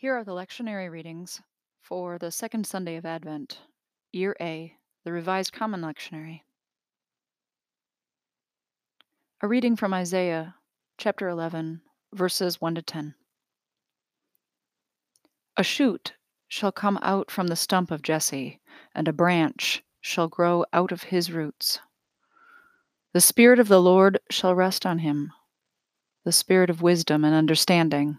Here are the lectionary readings for the second Sunday of Advent, Year A, the Revised Common Lectionary. A reading from Isaiah chapter 11, verses 1 to 10. A shoot shall come out from the stump of Jesse, and a branch shall grow out of his roots. The Spirit of the Lord shall rest on him the Spirit of wisdom and understanding,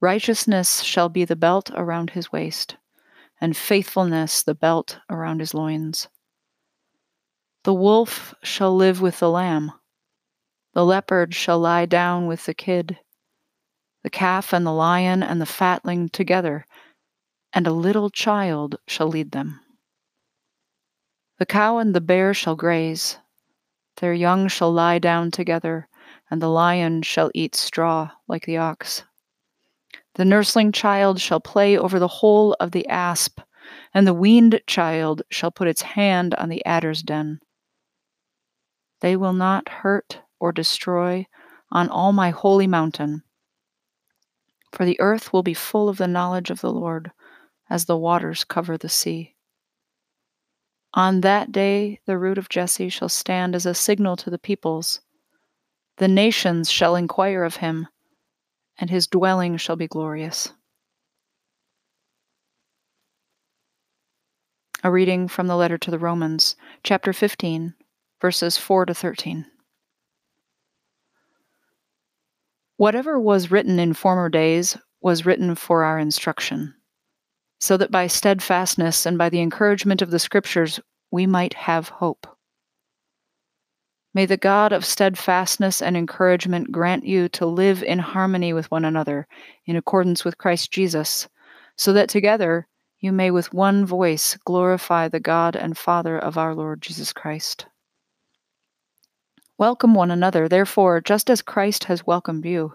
Righteousness shall be the belt around his waist, and faithfulness the belt around his loins. The wolf shall live with the lamb, the leopard shall lie down with the kid, the calf and the lion and the fatling together, and a little child shall lead them. The cow and the bear shall graze, their young shall lie down together, and the lion shall eat straw like the ox. The nursling child shall play over the hole of the asp, and the weaned child shall put its hand on the adder's den. They will not hurt or destroy on all my holy mountain, for the earth will be full of the knowledge of the Lord as the waters cover the sea. On that day the root of Jesse shall stand as a signal to the peoples. The nations shall inquire of him, and his dwelling shall be glorious. A reading from the letter to the Romans, chapter 15, verses 4 to 13. Whatever was written in former days was written for our instruction so that by steadfastness and by the encouragement of the Scriptures we might have hope. May the God of steadfastness and encouragement grant you to live in harmony with one another, in accordance with Christ Jesus, so that together you may with one voice glorify the God and Father of our Lord Jesus Christ. Welcome one another, therefore, just as Christ has welcomed you,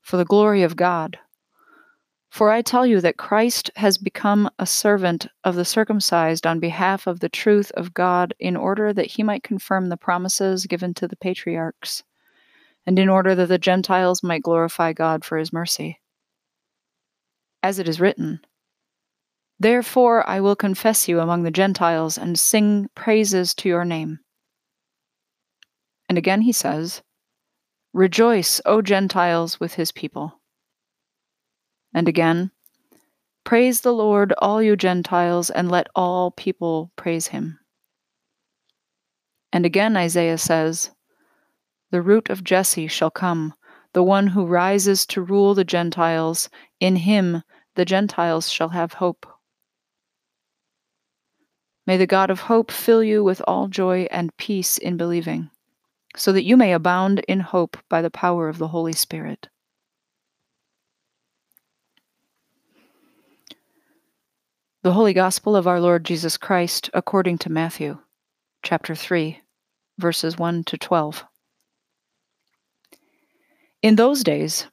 for the glory of God. For I tell you that Christ has become a servant of the circumcised on behalf of the truth of God, in order that he might confirm the promises given to the patriarchs, and in order that the Gentiles might glorify God for his mercy. As it is written, Therefore I will confess you among the Gentiles and sing praises to your name. And again he says, Rejoice, O Gentiles, with his people. And again, Praise the Lord, all you Gentiles, and let all people praise him. And again, Isaiah says, The root of Jesse shall come, the one who rises to rule the Gentiles. In him the Gentiles shall have hope. May the God of hope fill you with all joy and peace in believing, so that you may abound in hope by the power of the Holy Spirit. The Holy Gospel of our Lord Jesus Christ according to Matthew, chapter 3, verses 1 to 12. In those days,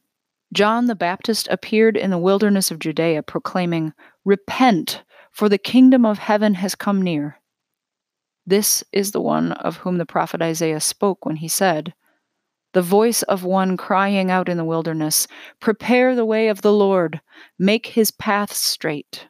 John the Baptist appeared in the wilderness of Judea, proclaiming, Repent, for the kingdom of heaven has come near. This is the one of whom the prophet Isaiah spoke when he said, The voice of one crying out in the wilderness, Prepare the way of the Lord, make his path straight.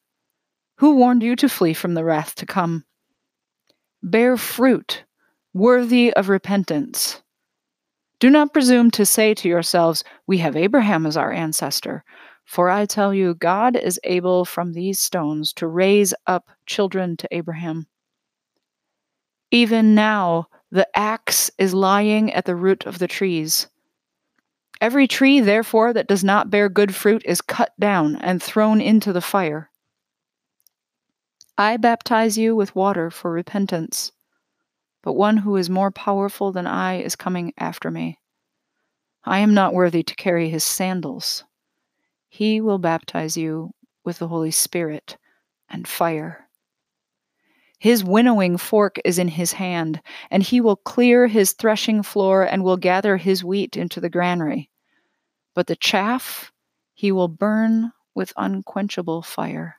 Who warned you to flee from the wrath to come? Bear fruit worthy of repentance. Do not presume to say to yourselves, We have Abraham as our ancestor. For I tell you, God is able from these stones to raise up children to Abraham. Even now, the axe is lying at the root of the trees. Every tree, therefore, that does not bear good fruit is cut down and thrown into the fire. I baptize you with water for repentance, but one who is more powerful than I is coming after me. I am not worthy to carry his sandals. He will baptize you with the Holy Spirit and fire. His winnowing fork is in his hand, and he will clear his threshing floor and will gather his wheat into the granary. But the chaff he will burn with unquenchable fire.